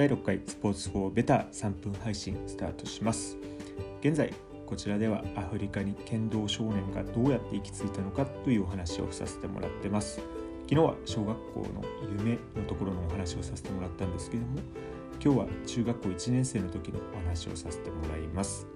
第6回スポーツ4ベター3分配信スタートします。現在こちらではアフリカに剣道少年がどうやって行き着いたのかというお話をさせてもらってます。昨日は小学校の夢のところのお話をさせてもらったんですけども今日は中学校1年生の時のお話をさせてもらいます。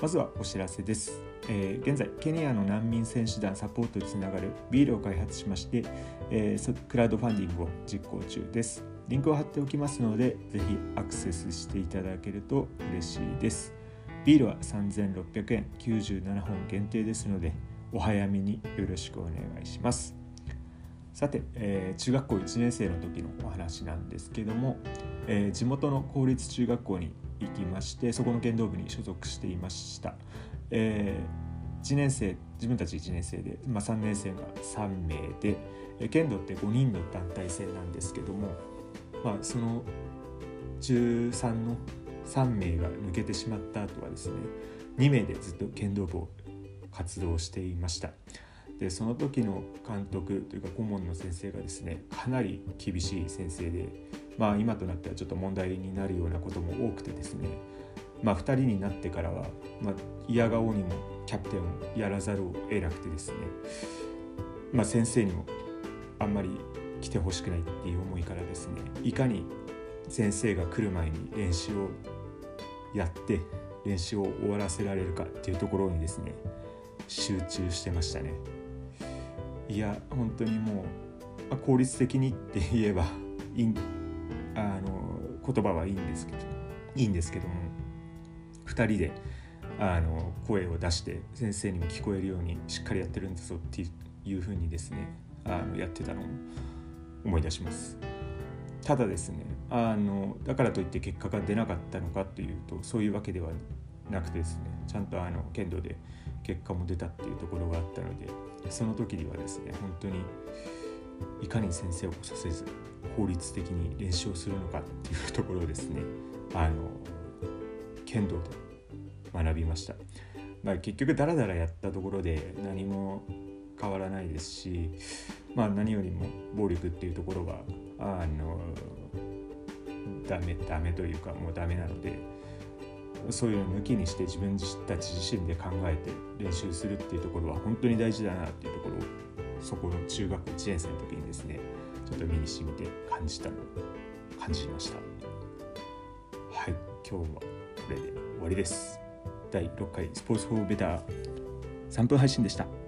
まずはお知らせです、えー、現在ケニアの難民選手団サポートにつながるビールを開発しまして、えー、クラウドファンディングを実行中です。リンクを貼っておきますのでぜひアクセスしていただけると嬉しいです。ビールは3600円97本限定ですのでお早めによろしくお願いします。さて、えー、中学校1年生の時のお話なんですけども、えー、地元の公立中学校に行きましてそこの剣道部に所属していました、えー、1年生自分たち1年生で、まあ、3年生が3名で剣道って5人の団体戦なんですけども、まあ、その13の3名が抜けてしまった後はですね2名でずっと剣道部を活動していました。でその時の監督というか顧問の先生がですねかなり厳しい先生でまあ今となってはちょっと問題になるようなことも多くてですねまあ2人になってからは、まあ、嫌顔にもキャプテンをやらざるを得なくてですねまあ先生にもあんまり来てほしくないっていう思いからですねいかに先生が来る前に練習をやって練習を終わらせられるかっていうところにですね集中してましたね。いや本当にもう効率的にって言えばいいあの言葉はいいんですけどいいんですけども2人であの声を出して先生にも聞こえるようにしっかりやってるんだぞっていうふうにですねあのやってたのを思い出します。ただですねあのだからといって結果が出なかったのかというとそういうわけではなくてですねちゃんとあの剣道で結果も出たっていうところがあったのでその時にはですね本当にいかに先生をさせず効率的に練習をするのかっていうところをですねあの剣道で学びました、まあ、結局ダラダラやったところで何も変わらないですし、まあ、何よりも暴力っていうところはあのダメダメというかもうダメなのでそういうのを抜きにして自分たち自身で考えて練習するっていうところは本当に大事だなっていうところをそこの中学1年生の時にですねちょっと身に染みて感じたの感じました。はい今日はこれで終わりです。第6回スポーツフォーベター3分配信でした。